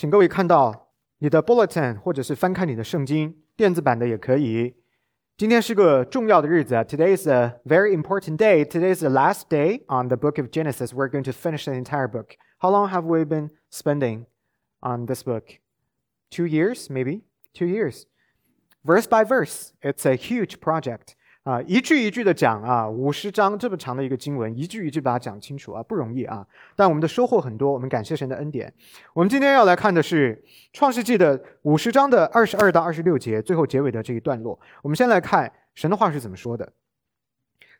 请各位看到你的 bulletin，或者是翻开你的圣经，电子版的也可以。今天是个重要的日子啊，Today is a very important day. Today is the last day on the book of Genesis. We're going to finish the entire book. How long have we been spending on this book? Two years, maybe? Two years. Verse by verse. It's a huge project. 啊，一句一句的讲啊，五十章这么长的一个经文，一句一句把它讲清楚啊，不容易啊。但我们的收获很多，我们感谢神的恩典。我们今天要来看的是创世纪的五十章的二十二到二十六节，最后结尾的这一段落。我们先来看神的话是怎么说的。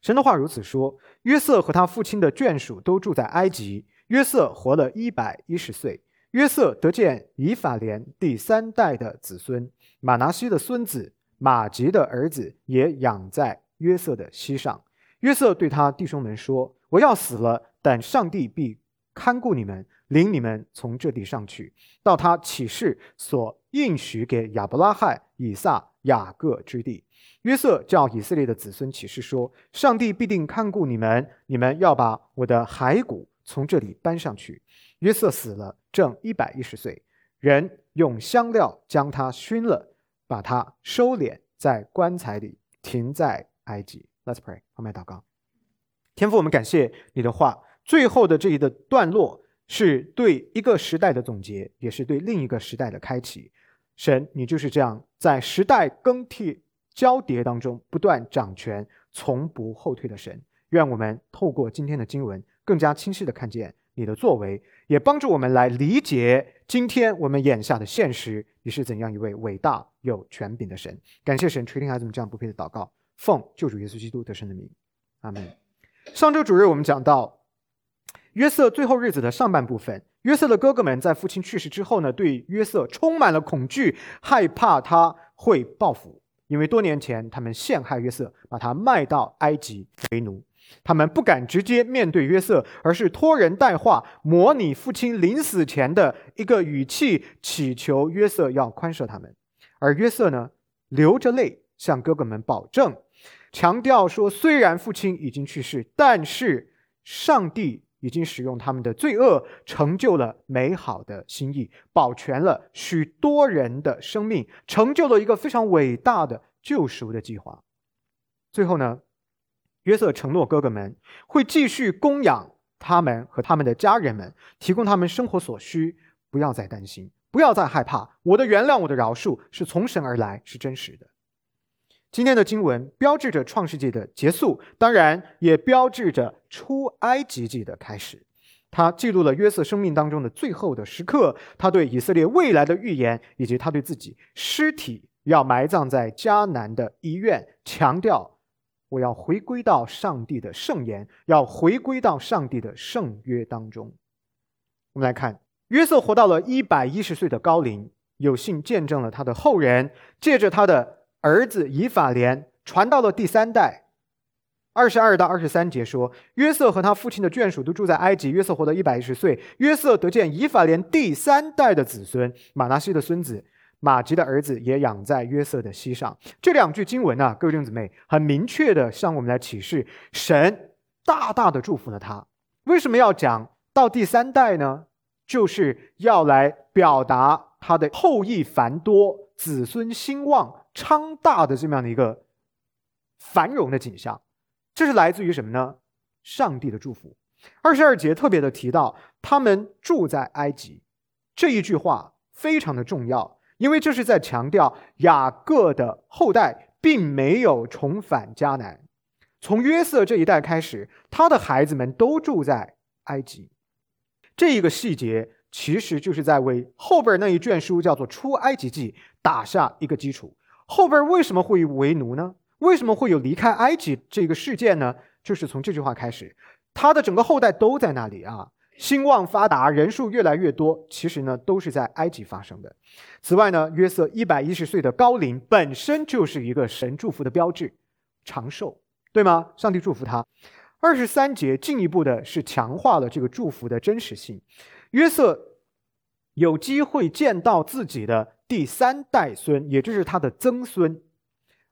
神的话如此说：约瑟和他父亲的眷属都住在埃及。约瑟活了一百一十岁。约瑟得见以法莲第三代的子孙马拿西的孙子。马吉的儿子也养在约瑟的膝上。约瑟对他弟兄们说：“我要死了，但上帝必看顾你们，领你们从这地上去，到他启示所应许给亚伯拉罕、以撒、雅各之地。”约瑟叫以色列的子孙起誓说：“上帝必定看顾你们，你们要把我的骸骨从这里搬上去。”约瑟死了，正一百一十岁，人用香料将他熏了。把它收敛在棺材里，停在埃及。Let's pray，后面祷告。天父，我们感谢你的话。最后的这一个段落是对一个时代的总结，也是对另一个时代的开启。神，你就是这样在时代更替交叠当中不断掌权、从不后退的神。愿我们透过今天的经文，更加清晰的看见。你的作为也帮助我们来理解今天我们眼下的现实。你是怎样一位伟大有权柄的神？感谢神垂听孩子们这样不配的祷告，奉救主耶稣基督得胜的名，阿门。上周主日我们讲到约瑟最后日子的上半部分，约瑟的哥哥们在父亲去世之后呢，对约瑟充满了恐惧，害怕他会报复，因为多年前他们陷害约瑟，把他卖到埃及为奴。他们不敢直接面对约瑟，而是托人带话，模拟父亲临死前的一个语气，祈求约瑟要宽赦他们。而约瑟呢，流着泪向哥哥们保证，强调说：虽然父亲已经去世，但是上帝已经使用他们的罪恶，成就了美好的心意，保全了许多人的生命，成就了一个非常伟大的救赎的计划。最后呢？约瑟承诺哥哥们会继续供养他们和他们的家人们，提供他们生活所需。不要再担心，不要再害怕。我的原谅，我的饶恕是从神而来，是真实的。今天的经文标志着创世纪的结束，当然也标志着出埃及记的开始。它记录了约瑟生命当中的最后的时刻，他对以色列未来的预言，以及他对自己尸体要埋葬在迦南的遗愿，强调。我要回归到上帝的圣言，要回归到上帝的圣约当中。我们来看，约瑟活到了一百一十岁的高龄，有幸见证了他的后人借着他的儿子以法莲传到了第三代。二十二到二十三节说，约瑟和他父亲的眷属都住在埃及。约瑟活到一百一十岁，约瑟得见以法莲第三代的子孙马拿西的孙子。马吉的儿子也养在约瑟的膝上。这两句经文呢，各位弟兄姊妹，很明确的向我们来启示，神大大的祝福了他。为什么要讲到第三代呢？就是要来表达他的后裔繁多、子孙兴旺、昌大的这么样的一个繁荣的景象。这是来自于什么呢？上帝的祝福。二十二节特别的提到，他们住在埃及，这一句话非常的重要。因为这是在强调雅各的后代并没有重返迦南，从约瑟这一代开始，他的孩子们都住在埃及。这一个细节其实就是在为后边那一卷书叫做《出埃及记》打下一个基础。后边为什么会为奴呢？为什么会有离开埃及这个事件呢？就是从这句话开始，他的整个后代都在那里啊。兴旺发达，人数越来越多，其实呢都是在埃及发生的。此外呢，约瑟一百一十岁的高龄本身就是一个神祝福的标志，长寿，对吗？上帝祝福他。二十三节进一步的是强化了这个祝福的真实性。约瑟有机会见到自己的第三代孙，也就是他的曾孙。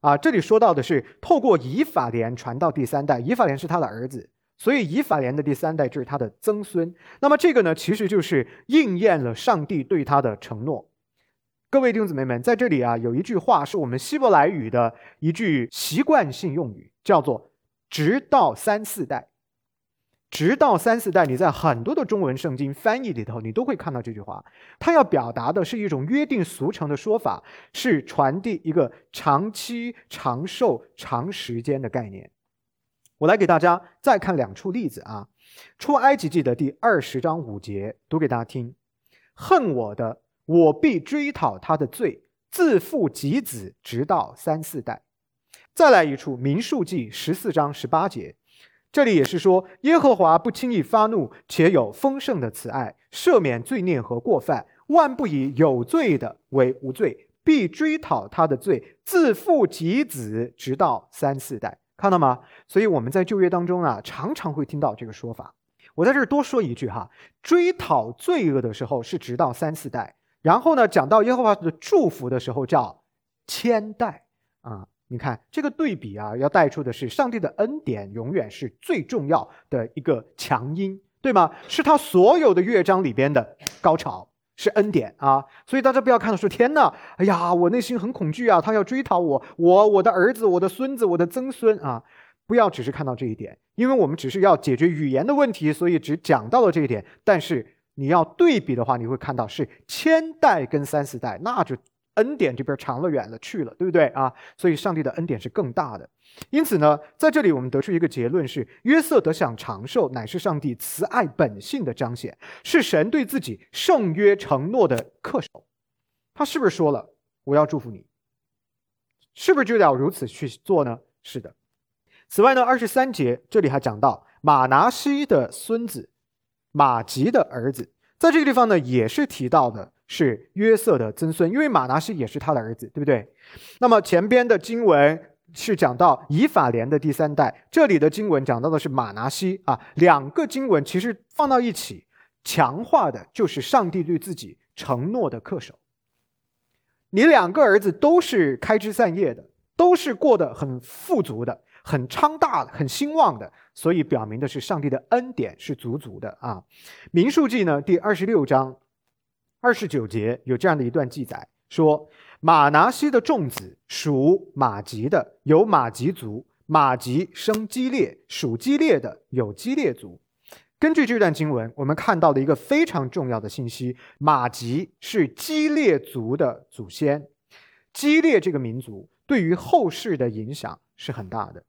啊，这里说到的是透过以法莲传到第三代，以法莲是他的儿子。所以以法莲的第三代就是他的曾孙。那么这个呢，其实就是应验了上帝对他的承诺。各位弟兄姊妹们，在这里啊，有一句话是我们希伯来语的一句习惯性用语，叫做“直到三四代”。直到三四代，你在很多的中文圣经翻译里头，你都会看到这句话。它要表达的是一种约定俗成的说法，是传递一个长期、长寿、长时间的概念。我来给大家再看两处例子啊，《出埃及记》的第二十章五节，读给大家听：“恨我的，我必追讨他的罪，自父及子，直到三四代。”再来一处，《民数记》十四章十八节。这里也是说，耶和华不轻易发怒，且有丰盛的慈爱，赦免罪孽和过犯，万不以有罪的为无罪，必追讨他的罪，自父及子，直到三四代。看到吗？所以我们在旧约当中啊，常常会听到这个说法。我在这儿多说一句哈，追讨罪恶的时候是直到三四代，然后呢，讲到耶和华的祝福的时候叫千代啊。你看这个对比啊，要带出的是上帝的恩典永远是最重要的一个强音，对吗？是他所有的乐章里边的高潮，是恩典啊。所以大家不要看到说天哪，哎呀，我内心很恐惧啊，他要追讨我，我我的儿子、我的孙子、我的曾孙啊，不要只是看到这一点，因为我们只是要解决语言的问题，所以只讲到了这一点。但是你要对比的话，你会看到是千代跟三四代，那就。恩典这边长了远了去了，对不对啊？所以上帝的恩典是更大的。因此呢，在这里我们得出一个结论是：约瑟得享长寿，乃是上帝慈爱本性的彰显，是神对自己圣约承诺的恪守。他是不是说了我要祝福你？是不是就要如此去做呢？是的。此外呢，二十三节这里还讲到马拿西的孙子马吉的儿子，在这个地方呢，也是提到的。是约瑟的曾孙，因为马拿西也是他的儿子，对不对？那么前边的经文是讲到以法莲的第三代，这里的经文讲到的是马拿西啊。两个经文其实放到一起，强化的就是上帝对自己承诺的恪守。你两个儿子都是开枝散叶的，都是过得很富足的、很昌大的、很兴旺的，所以表明的是上帝的恩典是足足的啊。民数记呢，第二十六章。二十九节有这样的一段记载，说马拿西的众子属马吉的有马吉族，马吉生基列，属基列的有基列族。根据这段经文，我们看到了一个非常重要的信息：马吉是基列族的祖先。基列这个民族对于后世的影响是很大的。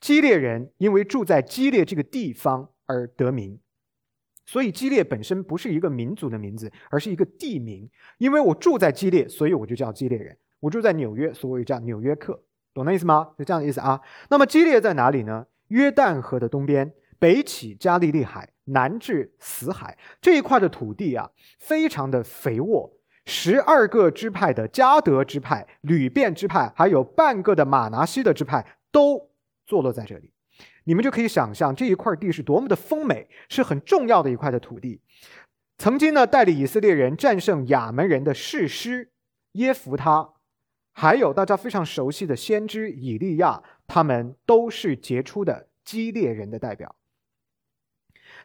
基列人因为住在基列这个地方而得名。所以基列本身不是一个民族的名字，而是一个地名。因为我住在基列，所以我就叫基列人。我住在纽约，所以我叫纽约客，懂那意思吗？就这样的意思啊。那么基列在哪里呢？约旦河的东边，北起加利利海，南至死海这一块的土地啊，非常的肥沃。十二个支派的加德支派、吕遍支派，还有半个的马拿西的支派，都坐落在这里。你们就可以想象这一块地是多么的丰美，是很重要的一块的土地。曾经呢，带领以色列人战胜亚门人的士师耶弗他，还有大家非常熟悉的先知以利亚，他们都是杰出的基列人的代表。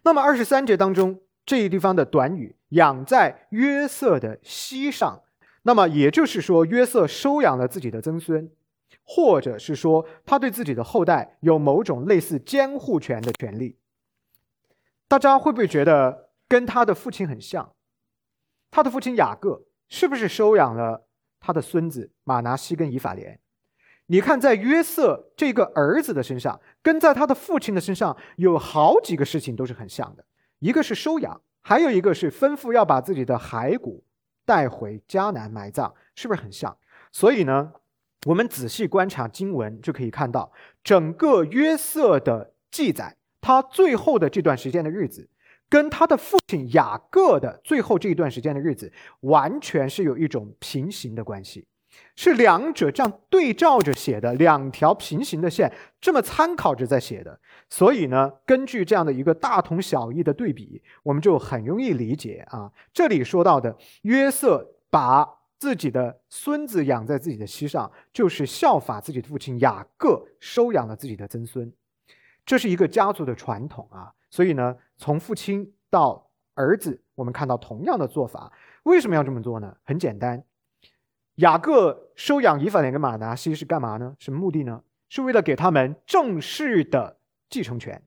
那么二十三节当中这一地方的短语“养在约瑟的膝上”，那么也就是说约瑟收养了自己的曾孙。或者是说，他对自己的后代有某种类似监护权的权利。大家会不会觉得跟他的父亲很像？他的父亲雅各是不是收养了他的孙子马拿西跟以法莲？你看，在约瑟这个儿子的身上，跟在他的父亲的身上有好几个事情都是很像的。一个是收养，还有一个是吩咐要把自己的骸骨带回迦南埋葬，是不是很像？所以呢？我们仔细观察经文，就可以看到整个约瑟的记载，他最后的这段时间的日子，跟他的父亲雅各的最后这一段时间的日子，完全是有一种平行的关系，是两者这样对照着写的，两条平行的线这么参考着在写的。所以呢，根据这样的一个大同小异的对比，我们就很容易理解啊，这里说到的约瑟把。自己的孙子养在自己的膝上，就是效法自己的父亲雅各收养了自己的曾孙。这是一个家族的传统啊。所以呢，从父亲到儿子，我们看到同样的做法。为什么要这么做呢？很简单，雅各收养以法莲跟马拿西是干嘛呢？什么目的呢？是为了给他们正式的继承权，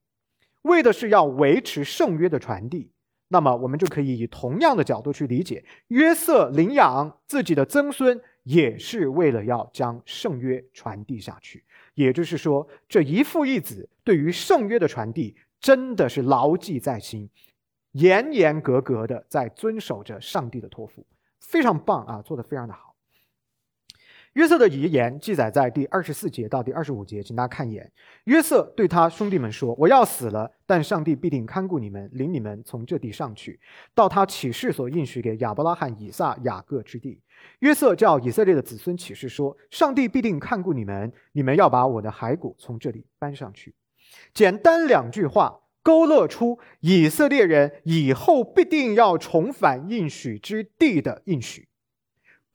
为的是要维持圣约的传递。那么，我们就可以以同样的角度去理解，约瑟领养自己的曾孙，也是为了要将圣约传递下去。也就是说，这一父一子对于圣约的传递，真的是牢记在心。严严格格的在遵守着上帝的托付，非常棒啊，做得非常的好。约瑟的遗言记载在第二十四节到第二十五节，请大家看一眼。约瑟对他兄弟们说：“我要死了，但上帝必定看顾你们，领你们从这地上去，到他启示所应许给亚伯拉罕、以撒、雅各之地。”约瑟叫以色列的子孙启示说：“上帝必定看顾你们，你们要把我的骸骨从这里搬上去。”简单两句话。勾勒出以色列人以后必定要重返应许之地的应许，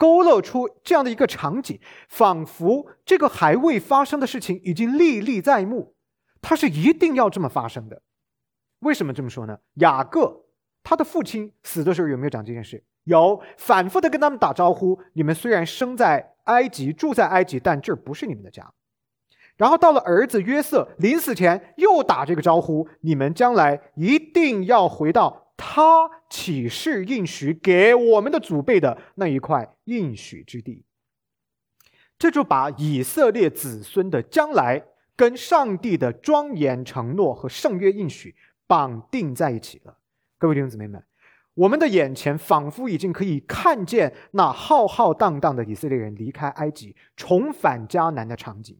勾勒出这样的一个场景，仿佛这个还未发生的事情已经历历在目，它是一定要这么发生的。为什么这么说呢？雅各他的父亲死的时候有没有讲这件事？有，反复的跟他们打招呼：你们虽然生在埃及，住在埃及，但这不是你们的家。然后到了儿子约瑟临死前，又打这个招呼：你们将来一定要回到他启示应许给我们的祖辈的那一块应许之地。这就把以色列子孙的将来跟上帝的庄严承诺和圣约应许绑定在一起了。各位弟兄姊妹们，我们的眼前仿佛已经可以看见那浩浩荡荡的以色列人离开埃及、重返迦南的场景。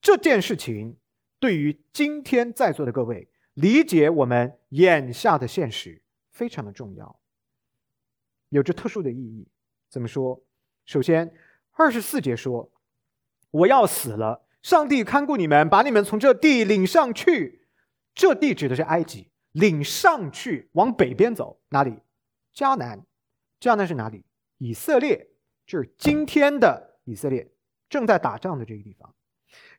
这件事情对于今天在座的各位理解我们眼下的现实非常的重要，有着特殊的意义。怎么说？首先，二十四节说：“我要死了，上帝看顾你们，把你们从这地领上去。这地指的是埃及，领上去往北边走，哪里？迦南。迦南是哪里？以色列，就是今天的以色列，正在打仗的这个地方。”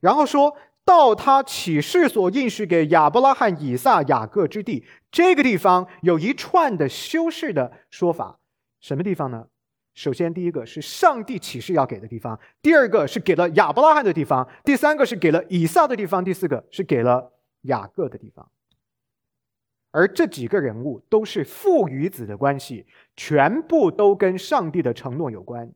然后说到他启示所应许给亚伯拉罕、以撒、雅各之地，这个地方有一串的修饰的说法。什么地方呢？首先，第一个是上帝启示要给的地方；第二个是给了亚伯拉罕的地方；第三个是给了以撒的地方；第四个是给了雅各的地方。而这几个人物都是父与子的关系，全部都跟上帝的承诺有关。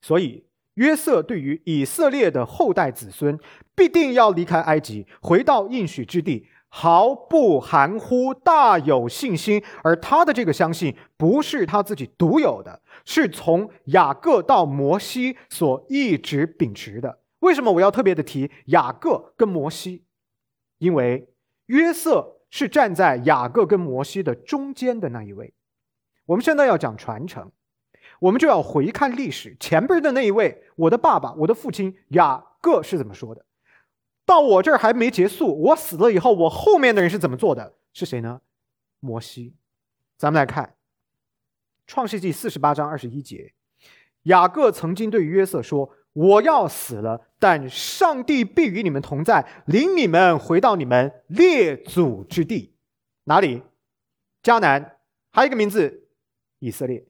所以。约瑟对于以色列的后代子孙必定要离开埃及，回到应许之地，毫不含糊，大有信心。而他的这个相信不是他自己独有的，是从雅各到摩西所一直秉持的。为什么我要特别的提雅各跟摩西？因为约瑟是站在雅各跟摩西的中间的那一位。我们现在要讲传承。我们就要回看历史，前边的那一位，我的爸爸，我的父亲雅各是怎么说的？到我这儿还没结束，我死了以后，我后面的人是怎么做的？是谁呢？摩西。咱们来看《创世纪四十八章二十一节，雅各曾经对约瑟说：“我要死了，但上帝必与你们同在，领你们回到你们列祖之地。哪里？迦南。还有一个名字，以色列。”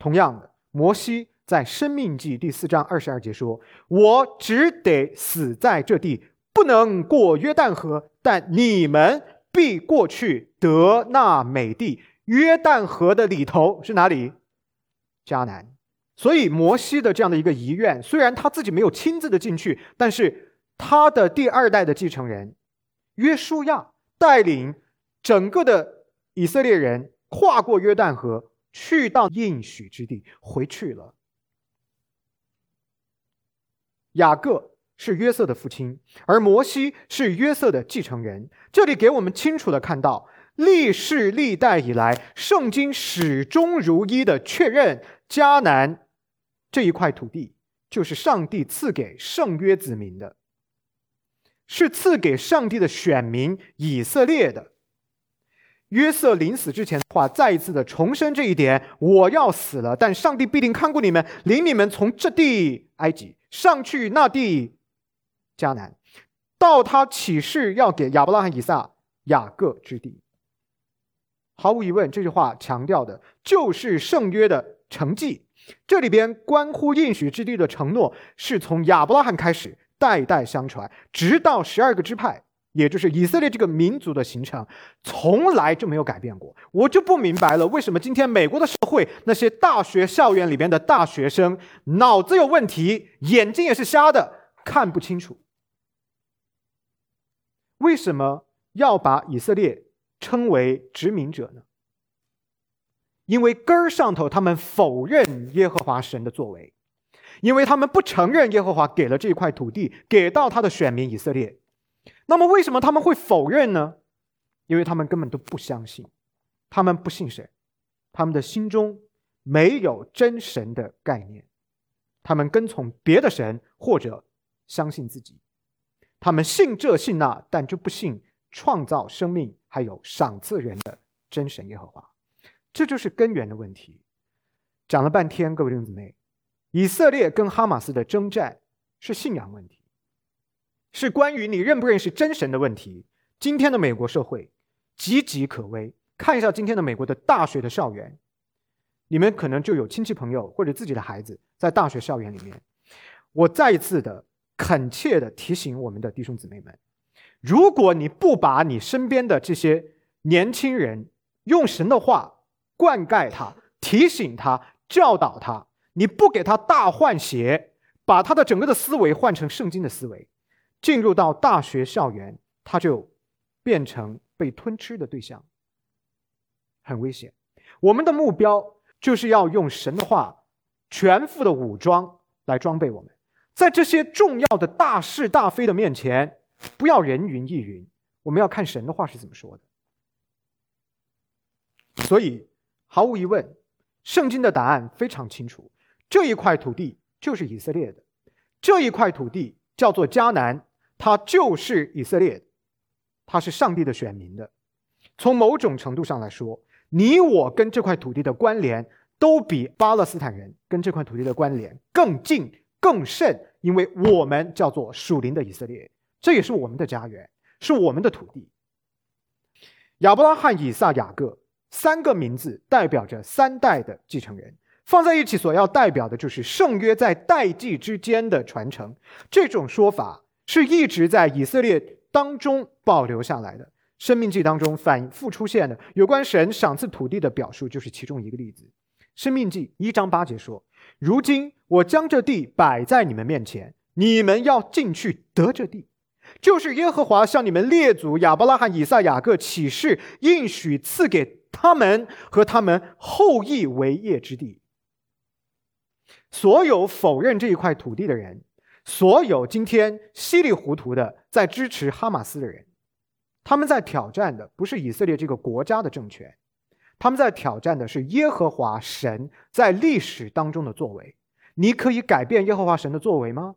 同样的，摩西在《生命记》第四章二十二节说：“我只得死在这地，不能过约旦河，但你们必过去得那美地。约旦河的里头是哪里？迦南。所以摩西的这样的一个遗愿，虽然他自己没有亲自的进去，但是他的第二代的继承人约书亚带领整个的以色列人跨过约旦河。”去到应许之地，回去了。雅各是约瑟的父亲，而摩西是约瑟的继承人。这里给我们清楚的看到，历世历代以来，圣经始终如一的确认，迦南这一块土地就是上帝赐给圣约子民的，是赐给上帝的选民以色列的。约瑟临死之前的话，再一次的重申这一点：我要死了，但上帝必定看顾你们，领你们从这地埃及上去那地迦南。到他起誓要给亚伯拉罕、以撒、雅各之地。毫无疑问，这句话强调的就是圣约的成绩。这里边关乎应许之地的承诺，是从亚伯拉罕开始，代代相传，直到十二个支派，也就是以色列这个民族的形成，从来就没有改变过。我就不明白了，为什么今天美国的社会那些大学校园里边的大学生脑子有问题，眼睛也是瞎的，看不清楚。为什么要把以色列？称为殖民者呢？因为根儿上头，他们否认耶和华神的作为，因为他们不承认耶和华给了这块土地给到他的选民以色列。那么，为什么他们会否认呢？因为他们根本都不相信，他们不信神，他们的心中没有真神的概念，他们跟从别的神或者相信自己，他们信这信那，但就不信创造生命。还有赏赐人的真神耶和华，这就是根源的问题。讲了半天，各位弟兄姊妹，以色列跟哈马斯的征战是信仰问题，是关于你认不认识真神的问题。今天的美国社会岌岌可危，看一下今天的美国的大学的校园，你们可能就有亲戚朋友或者自己的孩子在大学校园里面。我再一次的恳切的提醒我们的弟兄姊妹们。如果你不把你身边的这些年轻人用神的话灌溉他、提醒他、教导他，你不给他大换血，把他的整个的思维换成圣经的思维，进入到大学校园，他就变成被吞吃的对象，很危险。我们的目标就是要用神的话全副的武装来装备我们，在这些重要的大是大非的面前。不要人云亦云，我们要看神的话是怎么说的。所以，毫无疑问，圣经的答案非常清楚：这一块土地就是以色列的，这一块土地叫做迦南，他就是以色列，他是上帝的选民的。从某种程度上来说，你我跟这块土地的关联，都比巴勒斯坦人跟这块土地的关联更近、更甚，因为我们叫做属灵的以色列。这也是我们的家园，是我们的土地。亚伯拉罕、以撒、雅各三个名字代表着三代的继承人，放在一起所要代表的就是圣约在代际之间的传承。这种说法是一直在以色列当中保留下来的。生命记当中反复出现的有关神赏赐土地的表述，就是其中一个例子。生命记一章八节说：“如今我将这地摆在你们面前，你们要进去得这地。”就是耶和华向你们列祖亚伯拉罕、以撒、雅各起誓，应许赐给他们和他们后裔为业之地。所有否认这一块土地的人，所有今天稀里糊涂的在支持哈马斯的人，他们在挑战的不是以色列这个国家的政权，他们在挑战的是耶和华神在历史当中的作为。你可以改变耶和华神的作为吗？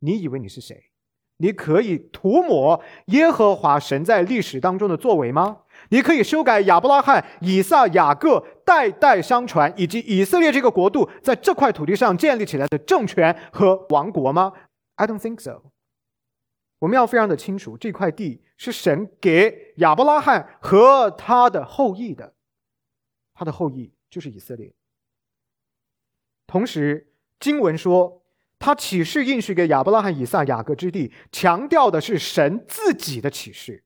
你以为你是谁？你可以涂抹耶和华神在历史当中的作为吗？你可以修改亚伯拉罕、以撒、雅各代代相传，以及以色列这个国度在这块土地上建立起来的政权和王国吗？I don't think so。我们要非常的清楚，这块地是神给亚伯拉罕和他的后裔的，他的后裔就是以色列。同时，经文说。他启示应许给亚伯拉罕、以撒、雅各之地，强调的是神自己的启示，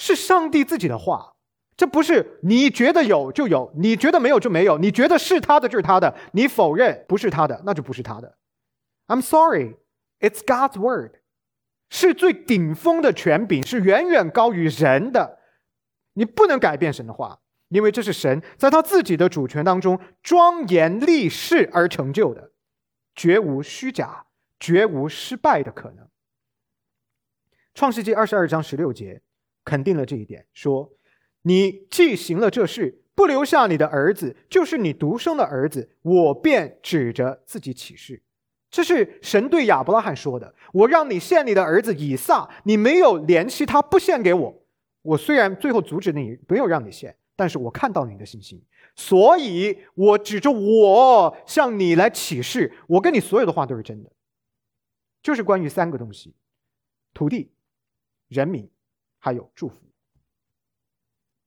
是上帝自己的话。这不是你觉得有就有，你觉得没有就没有，你觉得是他的就是他的，你否认不是他的，那就不是他的。I'm sorry, it's God's word，是最顶峰的权柄，是远远高于人的。你不能改变神的话，因为这是神在他自己的主权当中庄严立誓而成就的。绝无虚假，绝无失败的可能。创世纪二十二章十六节肯定了这一点，说：“你既行了这事，不留下你的儿子，就是你独生的儿子，我便指着自己起誓。”这是神对亚伯拉罕说的：“我让你献你的儿子以撒，你没有联系他，不献给我。我虽然最后阻止你，没有让你献，但是我看到你的信心。”所以，我指着我向你来启示，我跟你所有的话都是真的，就是关于三个东西：土地、人民，还有祝福。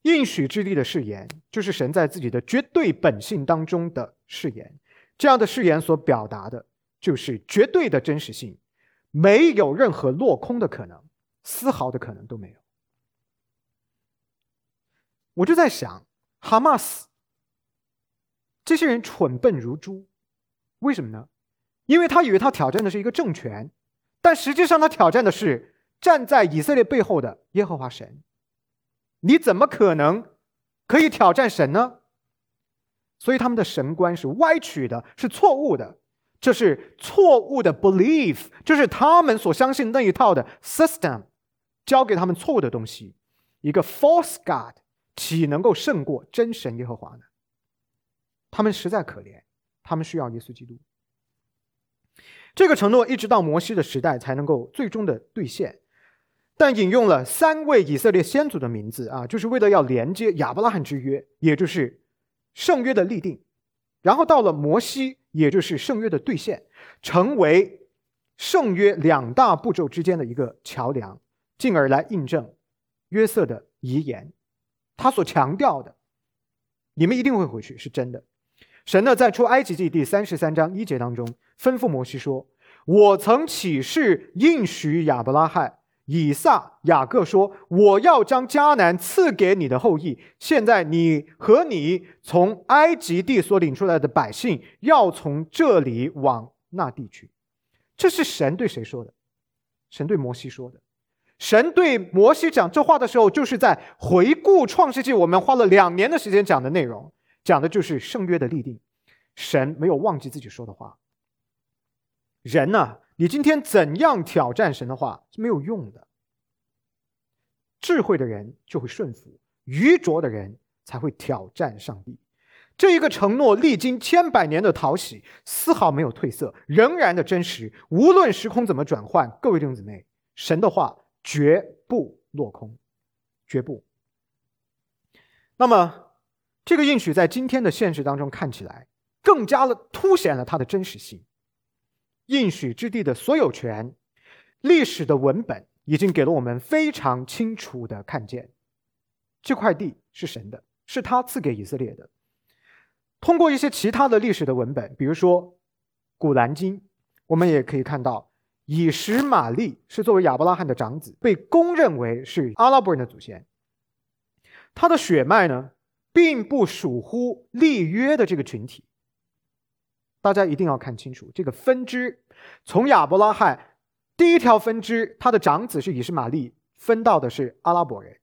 应许之地的誓言，就是神在自己的绝对本性当中的誓言。这样的誓言所表达的，就是绝对的真实性，没有任何落空的可能，丝毫的可能都没有。我就在想，哈马斯这些人蠢笨如猪，为什么呢？因为他以为他挑战的是一个政权，但实际上他挑战的是站在以色列背后的耶和华神。你怎么可能可以挑战神呢？所以他们的神观是歪曲的，是错误的，这是错误的 belief，这是他们所相信那一套的 system，教给他们错误的东西。一个 false god 岂能够胜过真神耶和华呢？他们实在可怜，他们需要耶稣基督。这个承诺一直到摩西的时代才能够最终的兑现。但引用了三位以色列先祖的名字啊，就是为了要连接亚伯拉罕之约，也就是圣约的立定，然后到了摩西，也就是圣约的兑现，成为圣约两大步骤之间的一个桥梁，进而来印证约瑟的遗言，他所强调的，你们一定会回去，是真的。神呢，在出埃及记第三十三章一节当中吩咐摩西说：“我曾起誓应许亚伯拉罕。”以撒、雅各说：“我要将迦南赐给你的后裔。现在你和你从埃及地所领出来的百姓，要从这里往那地去。”这是神对谁说的？神对摩西说的。神对摩西讲这话的时候，就是在回顾创世纪。我们花了两年的时间讲的内容，讲的就是圣约的立定。神没有忘记自己说的话。人呢？你今天怎样挑战神的话是没有用的。智慧的人就会顺服，愚拙的人才会挑战上帝。这一个承诺历经千百年的淘洗，丝毫没有褪色，仍然的真实。无论时空怎么转换，各位弟兄姊妹，神的话绝不落空，绝不。那么，这个应许在今天的现实当中看起来，更加的凸显了它的真实性。应许之地的所有权，历史的文本已经给了我们非常清楚的看见，这块地是神的，是他赐给以色列的。通过一些其他的历史的文本，比如说《古兰经》，我们也可以看到，以实玛利是作为亚伯拉罕的长子，被公认为是阿拉伯人的祖先。他的血脉呢，并不属乎立约的这个群体。大家一定要看清楚这个分支，从亚伯拉罕第一条分支，他的长子是以实玛利，分到的是阿拉伯人；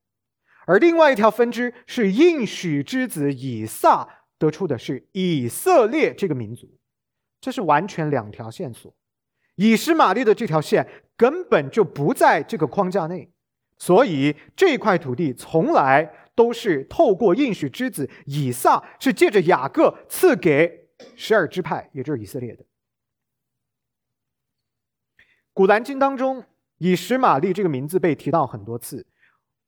而另外一条分支是应许之子以撒得出的是以色列这个民族，这是完全两条线索。以实玛利的这条线根本就不在这个框架内，所以这块土地从来都是透过应许之子以撒，是借着雅各赐给。十二支派，也就是以色列的。古兰经当中，以实玛利这个名字被提到很多次。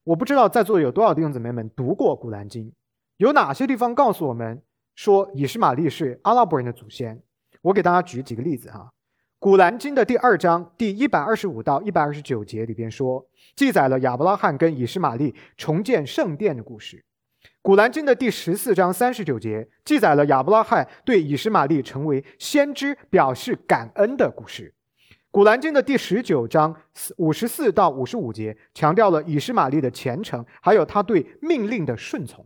我不知道在座有多少弟兄姊妹们读过古兰经，有哪些地方告诉我们说以实玛利是阿拉伯人的祖先？我给大家举几个例子哈。古兰经的第二章第一百二十五到一百二十九节里边说，记载了亚伯拉罕跟以实玛利重建圣殿的故事。古兰经的第十四章三十九节记载了亚伯拉罕对以实玛利成为先知表示感恩的故事。古兰经的第十九章五十四到五十五节强调了以实玛利的虔诚，还有他对命令的顺从。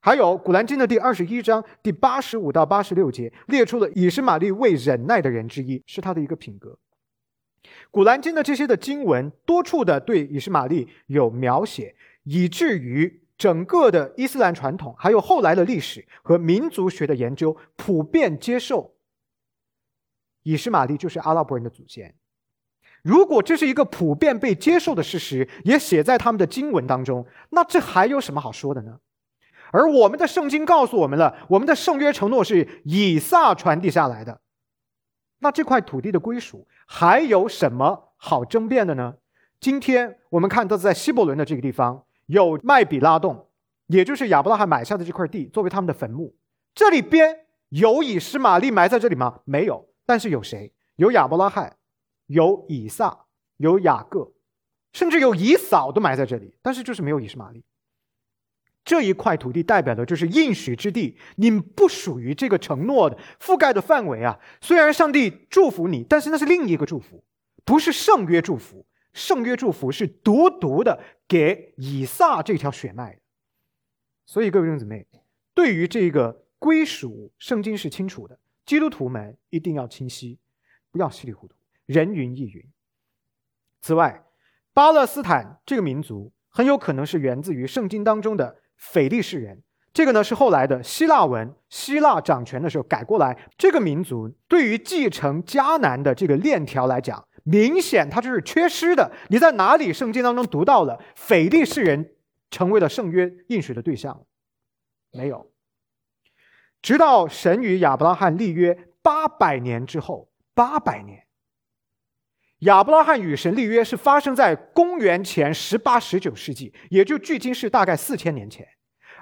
还有古兰经的第二十一章第八十五到八十六节列出了以实玛利为忍耐的人之一，是他的一个品格。古兰经的这些的经文多处的对以实玛利有描写，以至于。整个的伊斯兰传统，还有后来的历史和民族学的研究，普遍接受以实玛利就是阿拉伯人的祖先。如果这是一个普遍被接受的事实，也写在他们的经文当中，那这还有什么好说的呢？而我们的圣经告诉我们了，我们的圣约承诺是以撒传递下来的，那这块土地的归属还有什么好争辩的呢？今天我们看到在希伯伦的这个地方。有麦比拉洞，也就是亚伯拉罕买下的这块地，作为他们的坟墓。这里边有以实玛利埋在这里吗？没有。但是有谁？有亚伯拉罕，有以撒，有雅各，甚至有以扫都埋在这里，但是就是没有以实玛利。这一块土地代表的就是应许之地，你不属于这个承诺的覆盖的范围啊。虽然上帝祝福你，但是那是另一个祝福，不是圣约祝福。圣约祝福是独独的给以撒这条血脉的。所以各位弟兄姊妹，对于这个归属，圣经是清楚的，基督徒们一定要清晰，不要稀里糊涂，人云亦云。此外，巴勒斯坦这个民族很有可能是源自于圣经当中的。腓力士人，这个呢是后来的希腊文，希腊掌权的时候改过来。这个民族对于继承迦南的这个链条来讲，明显它就是缺失的。你在哪里圣经当中读到了腓力士人成为了圣约应许的对象？没有。直到神与亚伯拉罕立约八百年之后，八百年，亚伯拉罕与神立约是发生在公元前十八、十九世纪，也就距今是大概四千年前。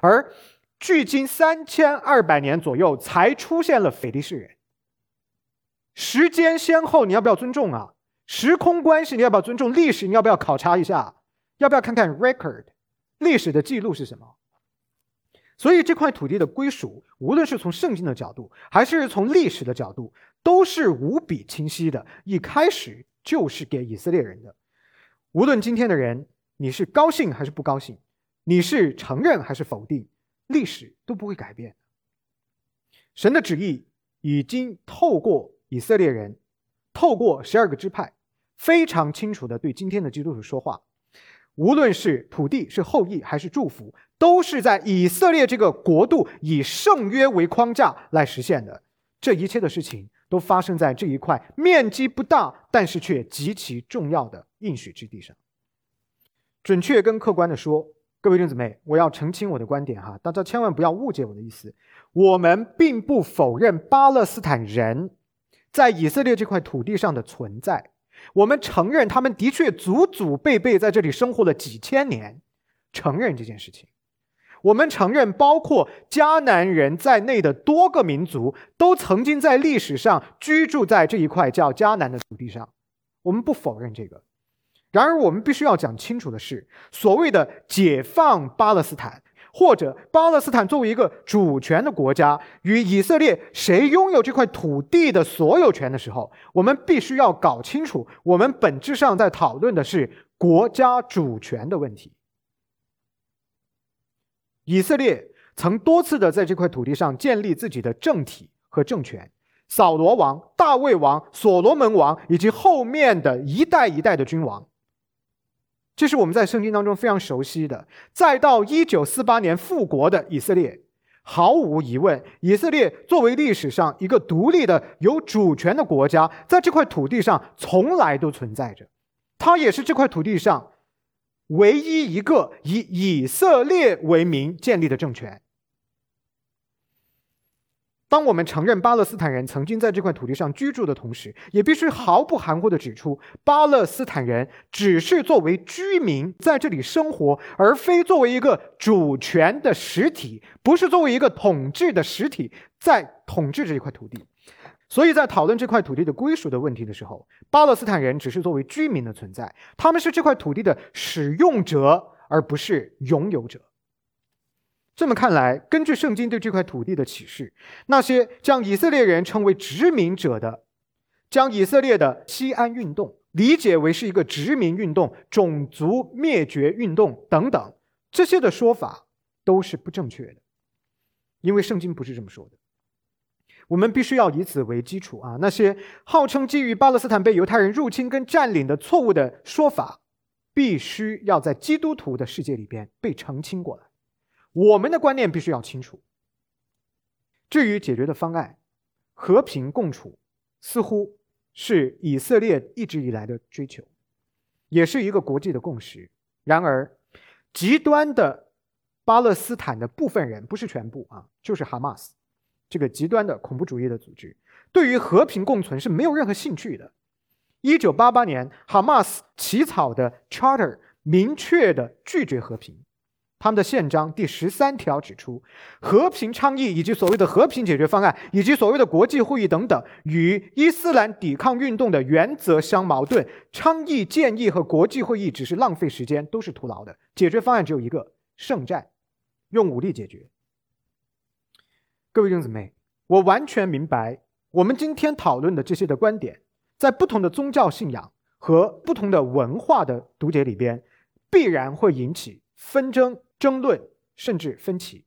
而距今三千二百年左右，才出现了腓力士人。时间先后，你要不要尊重啊？时空关系，你要不要尊重？历史，你要不要考察一下？要不要看看 record？历史的记录是什么？所以这块土地的归属，无论是从圣经的角度，还是从历史的角度，都是无比清晰的。一开始就是给以色列人的。无论今天的人，你是高兴还是不高兴。你是承认还是否定，历史都不会改变。神的旨意已经透过以色列人，透过十二个支派，非常清楚的对今天的基督徒说话。无论是土地是后裔还是祝福，都是在以色列这个国度以圣约为框架来实现的。这一切的事情都发生在这一块面积不大，但是却极其重要的应许之地上。准确跟客观的说。各位弟兄姊妹，我要澄清我的观点哈，大家千万不要误解我的意思。我们并不否认巴勒斯坦人在以色列这块土地上的存在，我们承认他们的确祖祖辈辈在这里生活了几千年，承认这件事情。我们承认，包括迦南人在内的多个民族都曾经在历史上居住在这一块叫迦南的土地上，我们不否认这个。然而，我们必须要讲清楚的是，所谓的解放巴勒斯坦，或者巴勒斯坦作为一个主权的国家，与以色列谁拥有这块土地的所有权的时候，我们必须要搞清楚，我们本质上在讨论的是国家主权的问题。以色列曾多次的在这块土地上建立自己的政体和政权。扫罗王、大卫王、所罗门王，以及后面的一代一代的君王。这是我们在圣经当中非常熟悉的。再到一九四八年复国的以色列，毫无疑问，以色列作为历史上一个独立的有主权的国家，在这块土地上从来都存在着。它也是这块土地上唯一一个以以色列为名建立的政权。当我们承认巴勒斯坦人曾经在这块土地上居住的同时，也必须毫不含糊地指出，巴勒斯坦人只是作为居民在这里生活，而非作为一个主权的实体，不是作为一个统治的实体在统治这一块土地。所以在讨论这块土地的归属的问题的时候，巴勒斯坦人只是作为居民的存在，他们是这块土地的使用者，而不是拥有者。这么看来，根据圣经对这块土地的启示，那些将以色列人称为殖民者的，将以色列的西安运动理解为是一个殖民运动、种族灭绝运动等等，这些的说法都是不正确的，因为圣经不是这么说的。我们必须要以此为基础啊，那些号称基于巴勒斯坦被犹太人入侵跟占领的错误的说法，必须要在基督徒的世界里边被澄清过来。我们的观念必须要清楚。至于解决的方案，和平共处似乎是以色列一直以来的追求，也是一个国际的共识。然而，极端的巴勒斯坦的部分人，不是全部啊，就是哈马斯这个极端的恐怖主义的组织，对于和平共存是没有任何兴趣的。一九八八年，哈马斯起草的 Charter 明确的拒绝和平。他们的宪章第十三条指出，和平倡议以及所谓的和平解决方案，以及所谓的国际会议等等，与伊斯兰抵抗运动的原则相矛盾。倡议、建议和国际会议只是浪费时间，都是徒劳的。解决方案只有一个：圣战，用武力解决。各位弟兄姊妹，我完全明白，我们今天讨论的这些的观点，在不同的宗教信仰和不同的文化的读解里边，必然会引起纷争。争论甚至分歧，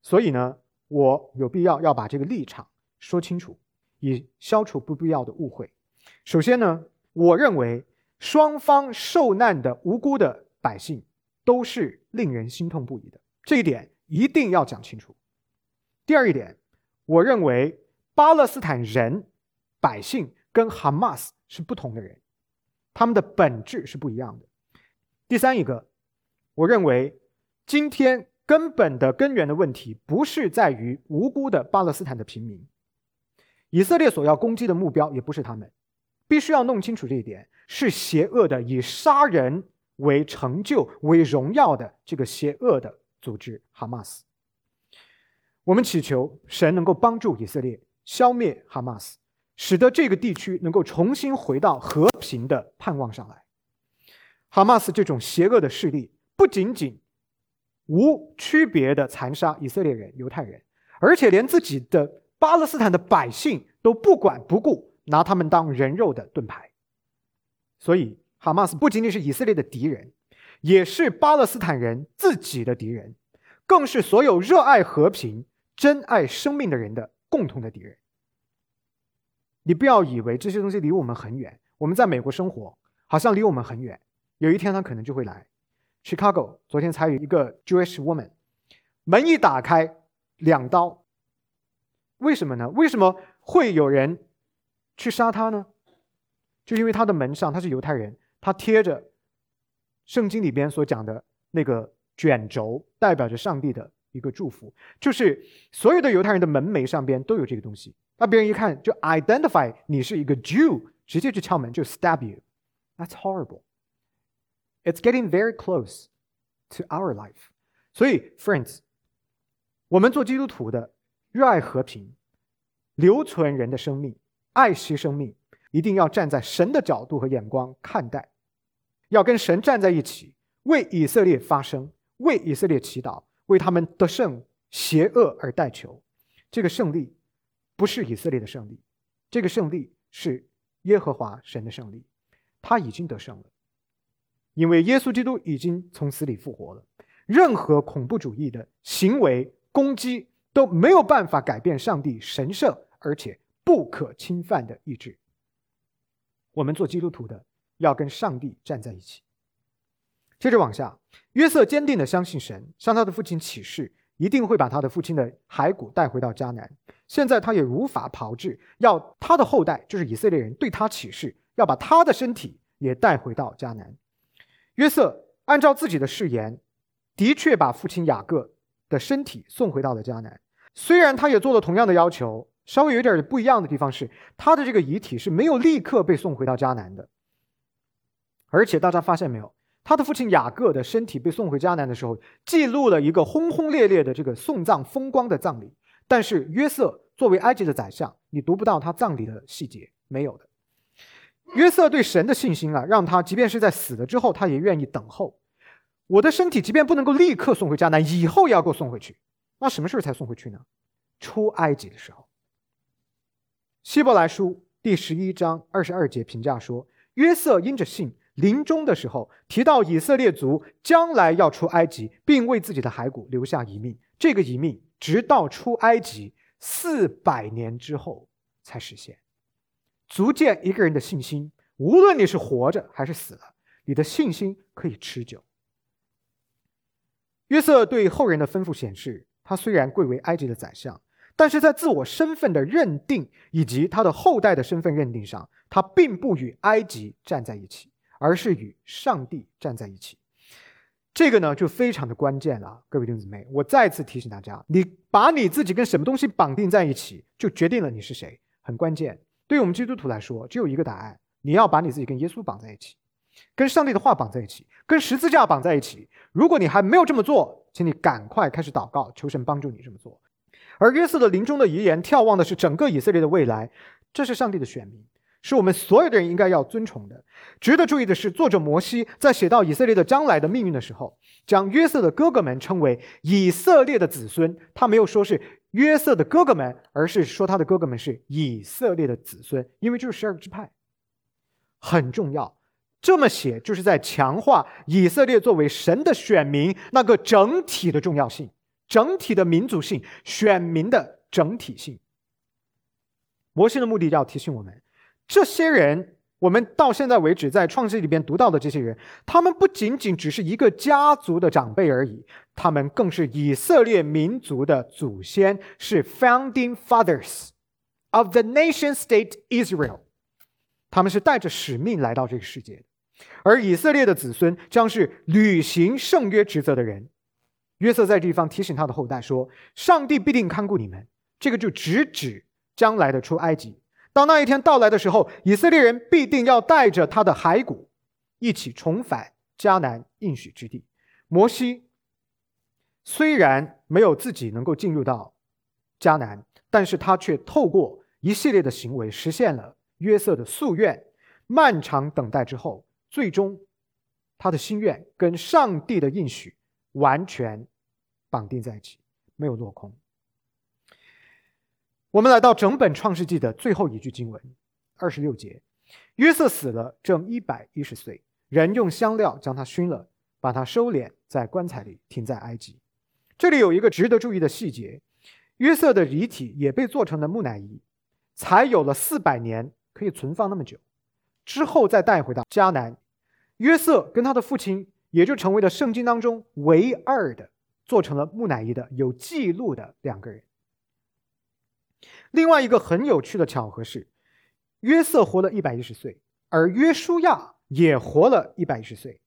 所以呢，我有必要要把这个立场说清楚，以消除不必要的误会。首先呢，我认为双方受难的无辜的百姓都是令人心痛不已的，这一点一定要讲清楚。第二一点，我认为巴勒斯坦人百姓跟哈马斯是不同的人，他们的本质是不一样的。第三一个，我认为。今天根本的根源的问题不是在于无辜的巴勒斯坦的平民，以色列所要攻击的目标也不是他们，必须要弄清楚这一点，是邪恶的以杀人为成就为荣耀的这个邪恶的组织哈马斯。我们祈求神能够帮助以色列消灭哈马斯，使得这个地区能够重新回到和平的盼望上来。哈马斯这种邪恶的势力不仅仅。无区别的残杀以色列人、犹太人，而且连自己的巴勒斯坦的百姓都不管不顾，拿他们当人肉的盾牌。所以，哈马斯不仅仅是以色列的敌人，也是巴勒斯坦人自己的敌人，更是所有热爱和平、珍爱生命的人的共同的敌人。你不要以为这些东西离我们很远，我们在美国生活，好像离我们很远，有一天它可能就会来。Chicago 昨天才有一个 Jewish woman，门一打开，两刀。为什么呢？为什么会有人去杀他呢？就因为他的门上他是犹太人，他贴着圣经里边所讲的那个卷轴，代表着上帝的一个祝福。就是所有的犹太人的门楣上边都有这个东西，那别人一看就 identify 你是一个 Jew，直接去敲门就 stab you。That's horrible。It's getting very close to our life. 所以，friends，我们做基督徒的，热爱和平，留存人的生命，爱惜生命，一定要站在神的角度和眼光看待，要跟神站在一起，为以色列发声，为以色列祈祷，为他们得胜邪恶而代求。这个胜利不是以色列的胜利，这个胜利是耶和华神的胜利，他已经得胜了。因为耶稣基督已经从死里复活了，任何恐怖主义的行为攻击都没有办法改变上帝神圣而且不可侵犯的意志。我们做基督徒的要跟上帝站在一起。接着往下，约瑟坚定的相信神，向他的父亲起誓，一定会把他的父亲的骸骨带回到迦南。现在他也如法炮制，要他的后代，就是以色列人，对他起誓，要把他的身体也带回到迦南。约瑟按照自己的誓言，的确把父亲雅各的身体送回到了迦南。虽然他也做了同样的要求，稍微有点不一样的地方是，他的这个遗体是没有立刻被送回到迦南的。而且大家发现没有，他的父亲雅各的身体被送回迦南的时候，记录了一个轰轰烈烈的这个送葬风光的葬礼。但是约瑟作为埃及的宰相，你读不到他葬礼的细节，没有的。约瑟对神的信心啊，让他即便是在死了之后，他也愿意等候。我的身体即便不能够立刻送回迦南，以后也要给我送回去。那什么时候才送回去呢？出埃及的时候。希伯来书第十一章二十二节评价说，约瑟因着信，临终的时候提到以色列族将来要出埃及，并为自己的骸骨留下遗命。这个遗命直到出埃及四百年之后才实现。足见一个人的信心，无论你是活着还是死了，你的信心可以持久。约瑟对后人的吩咐显示，他虽然贵为埃及的宰相，但是在自我身份的认定以及他的后代的身份认定上，他并不与埃及站在一起，而是与上帝站在一起。这个呢，就非常的关键了，各位弟兄姊妹，我再次提醒大家，你把你自己跟什么东西绑定在一起，就决定了你是谁，很关键。对于我们基督徒来说，只有一个答案：你要把你自己跟耶稣绑在一起。跟上帝的话绑在一起，跟十字架绑在一起。如果你还没有这么做，请你赶快开始祷告，求神帮助你这么做。而约瑟的临终的遗言，眺望的是整个以色列的未来，这是上帝的选民。是我们所有的人应该要尊崇的。值得注意的是，作者摩西在写到以色列的将来的命运的时候，将约瑟的哥哥们称为以色列的子孙。他没有说是约瑟的哥哥们，而是说他的哥哥们是以色列的子孙，因为就是十二支派，很重要。这么写就是在强化以色列作为神的选民那个整体的重要性、整体的民族性、选民的整体性。摩西的目的要提醒我们。这些人，我们到现在为止在创世里边读到的这些人，他们不仅仅只是一个家族的长辈而已，他们更是以色列民族的祖先，是 founding fathers of the nation state Israel。他们是带着使命来到这个世界，而以色列的子孙将是履行圣约职责的人。约瑟在这地方提醒他的后代说：“上帝必定看顾你们。”这个就直指将来的出埃及。当那一天到来的时候，以色列人必定要带着他的骸骨一起重返迦南应许之地。摩西虽然没有自己能够进入到迦南，但是他却透过一系列的行为实现了约瑟的夙愿。漫长等待之后，最终他的心愿跟上帝的应许完全绑定在一起，没有落空。我们来到整本创世纪的最后一句经文，二十六节：约瑟死了，正一百一十岁，人用香料将他熏了，把他收敛在棺材里，停在埃及。这里有一个值得注意的细节：约瑟的遗体也被做成了木乃伊，才有了四百年可以存放那么久，之后再带回到迦南。约瑟跟他的父亲也就成为了圣经当中唯二的做成了木乃伊的有记录的两个人。另外一个很有趣的巧合是，约瑟活了一百一十岁，而约书亚也活了一百一十岁。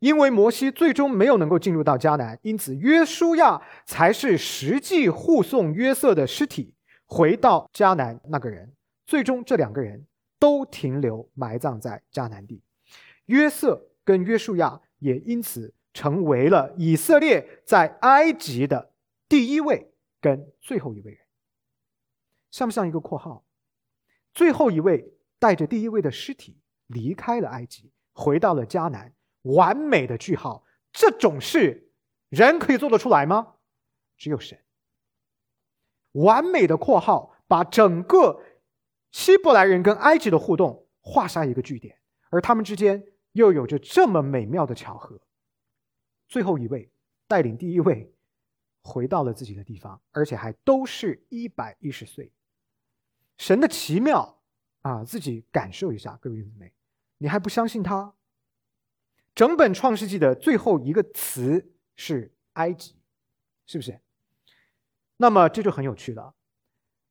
因为摩西最终没有能够进入到迦南，因此约书亚才是实际护送约瑟的尸体回到迦南那个人。最终，这两个人都停留埋葬在迦南地。约瑟跟约书亚也因此成为了以色列在埃及的第一位跟最后一位人。像不像一个括号？最后一位带着第一位的尸体离开了埃及，回到了迦南，完美的句号。这种事人可以做得出来吗？只有神。完美的括号，把整个希伯来人跟埃及的互动画下一个句点，而他们之间又有着这么美妙的巧合。最后一位带领第一位回到了自己的地方，而且还都是一百一十岁。神的奇妙啊，自己感受一下，各位姊妹，你还不相信他？整本创世纪的最后一个词是埃及，是不是？那么这就很有趣了，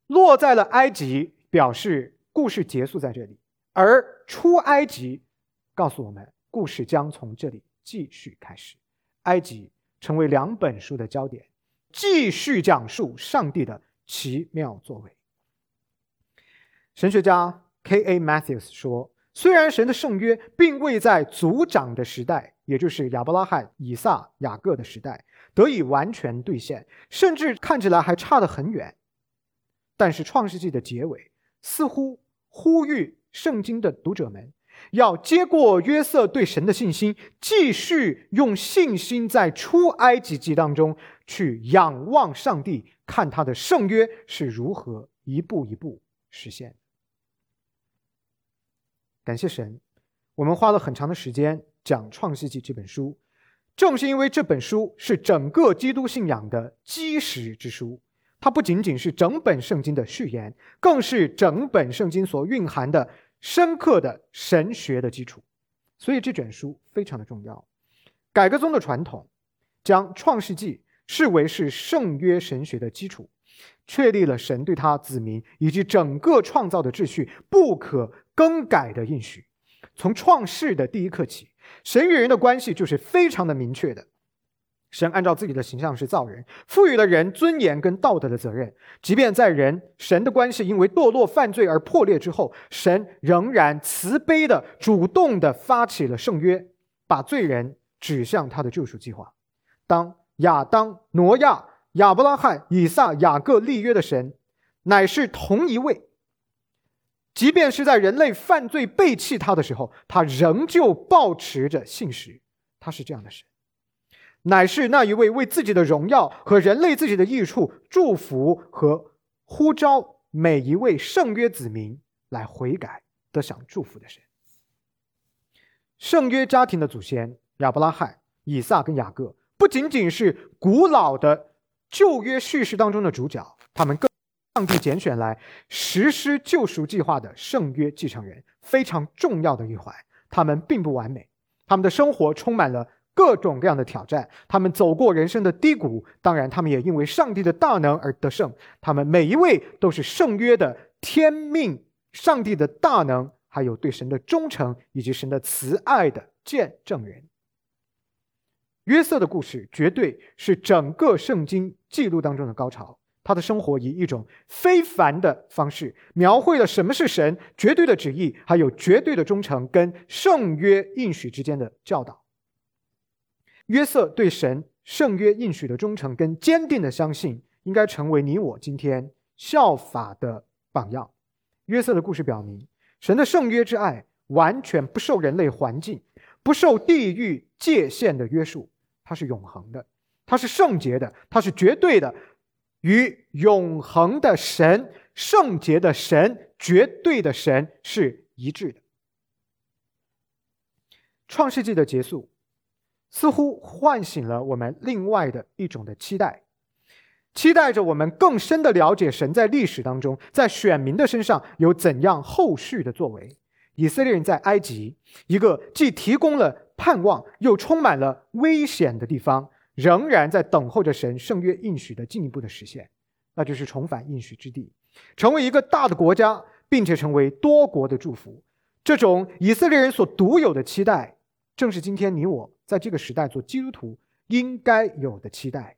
落在了埃及，表示故事结束在这里；而出埃及，告诉我们故事将从这里继续开始。埃及成为两本书的焦点，继续讲述上帝的奇妙作为。神学家 K.A. Mathews 说：“虽然神的圣约并未在族长的时代，也就是亚伯拉罕、以撒、雅各的时代得以完全兑现，甚至看起来还差得很远，但是创世纪的结尾似乎呼吁圣经的读者们要接过约瑟对神的信心，继续用信心在出埃及记当中去仰望上帝，看他的圣约是如何一步一步实现。”感谢神，我们花了很长的时间讲《创世纪》这本书，正是因为这本书是整个基督信仰的基石之书。它不仅仅是整本圣经的序言，更是整本圣经所蕴含的深刻的神学的基础。所以这卷书非常的重要。改革宗的传统将《创世纪》视为是圣约神学的基础。确立了神对他子民以及整个创造的秩序不可更改的应许。从创世的第一刻起，神与人的关系就是非常的明确的。神按照自己的形象是造人，赋予了人尊严跟道德的责任。即便在人神的关系因为堕落犯罪而破裂之后，神仍然慈悲的、主动的发起了圣约，把罪人指向他的救赎计划。当亚当、挪亚、亚伯拉罕、以撒、雅各立约的神，乃是同一位。即便是在人类犯罪背弃他的时候，他仍旧保持着信实。他是这样的神。乃是那一位为自己的荣耀和人类自己的益处祝福和呼召每一位圣约子民来悔改得享祝福的神。圣约家庭的祖先亚伯拉罕、以撒跟雅各，不仅仅是古老的旧约叙事当中的主角，他们更上帝拣选来实施救赎计划的圣约继承人，非常重要的一环。他们并不完美，他们的生活充满了。各种各样的挑战，他们走过人生的低谷，当然，他们也因为上帝的大能而得胜。他们每一位都是圣约的天命，上帝的大能，还有对神的忠诚以及神的慈爱的见证人。约瑟的故事绝对是整个圣经记录当中的高潮。他的生活以一种非凡的方式描绘了什么是神绝对的旨意，还有绝对的忠诚跟圣约应许之间的教导。约瑟对神圣约应许的忠诚跟坚定的相信，应该成为你我今天效法的榜样。约瑟的故事表明，神的圣约之爱完全不受人类环境、不受地域界限的约束，它是永恒的，它是圣洁的，它是绝对的，与永恒的神、圣洁的神、绝对的神是一致的。创世纪的结束。似乎唤醒了我们另外的一种的期待，期待着我们更深的了解神在历史当中，在选民的身上有怎样后续的作为。以色列人在埃及，一个既提供了盼望又充满了危险的地方，仍然在等候着神圣约应许的进一步的实现，那就是重返应许之地，成为一个大的国家，并且成为多国的祝福。这种以色列人所独有的期待，正是今天你我。在这个时代做基督徒应该有的期待，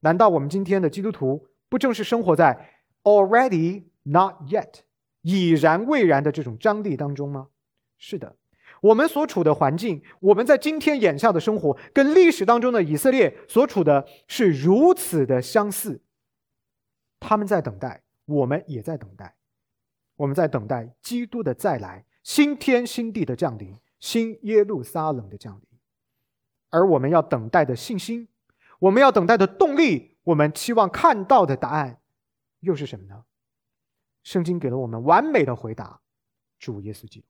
难道我们今天的基督徒不正是生活在 already not yet 已然未然的这种张力当中吗？是的，我们所处的环境，我们在今天眼下的生活，跟历史当中的以色列所处的是如此的相似。他们在等待，我们也在等待，我们在等待基督的再来，新天新地的降临，新耶路撒冷的降临。而我们要等待的信心，我们要等待的动力，我们期望看到的答案，又是什么呢？圣经给了我们完美的回答：主耶稣基督。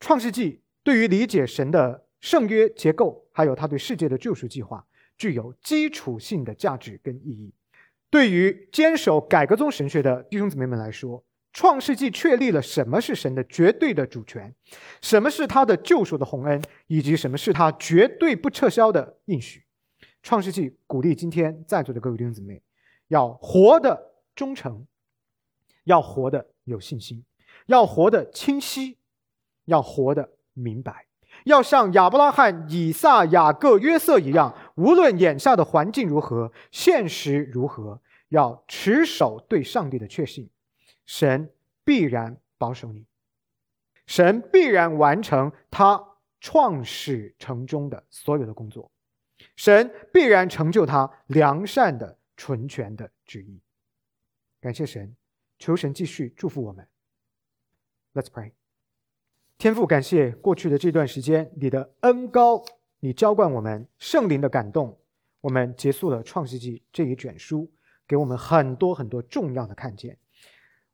创世纪对于理解神的圣约结构，还有他对世界的救赎计划，具有基础性的价值跟意义。对于坚守改革宗神学的弟兄姊妹们来说，创世纪确立了什么是神的绝对的主权，什么是他的救赎的洪恩，以及什么是他绝对不撤销的应许。创世纪鼓励今天在座的各位弟兄姊妹，要活的忠诚，要活的有信心，要活的清晰，要活的明白，要像亚伯拉罕、以撒、雅各、约瑟一样，无论眼下的环境如何，现实如何，要持守对上帝的确信。神必然保守你，神必然完成他创始成终的所有的工作，神必然成就他良善的纯全的旨意。感谢神，求神继续祝福我们。Let's pray。天父，感谢过去的这段时间，你的恩高，你浇灌我们圣灵的感动，我们结束了创世纪这一卷书，给我们很多很多重要的看见。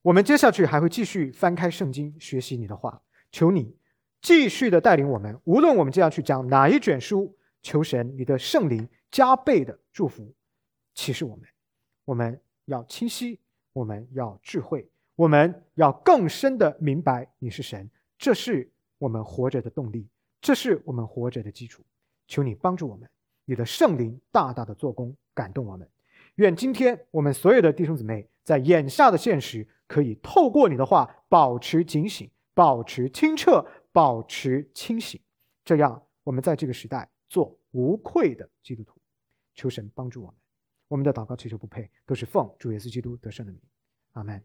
我们接下去还会继续翻开圣经，学习你的话。求你继续的带领我们，无论我们接下去讲哪一卷书，求神你的圣灵加倍的祝福，启示我们。我们要清晰，我们要智慧，我们要更深的明白你是神。这是我们活着的动力，这是我们活着的基础。求你帮助我们，你的圣灵大大的做工，感动我们。愿今天我们所有的弟兄姊妹在眼下的现实。可以透过你的话保持警醒，保持清澈，保持清醒，这样我们在这个时代做无愧的基督徒。求神帮助我们。我们的祷告祈求不配，都是奉主耶稣基督得胜的名。阿门。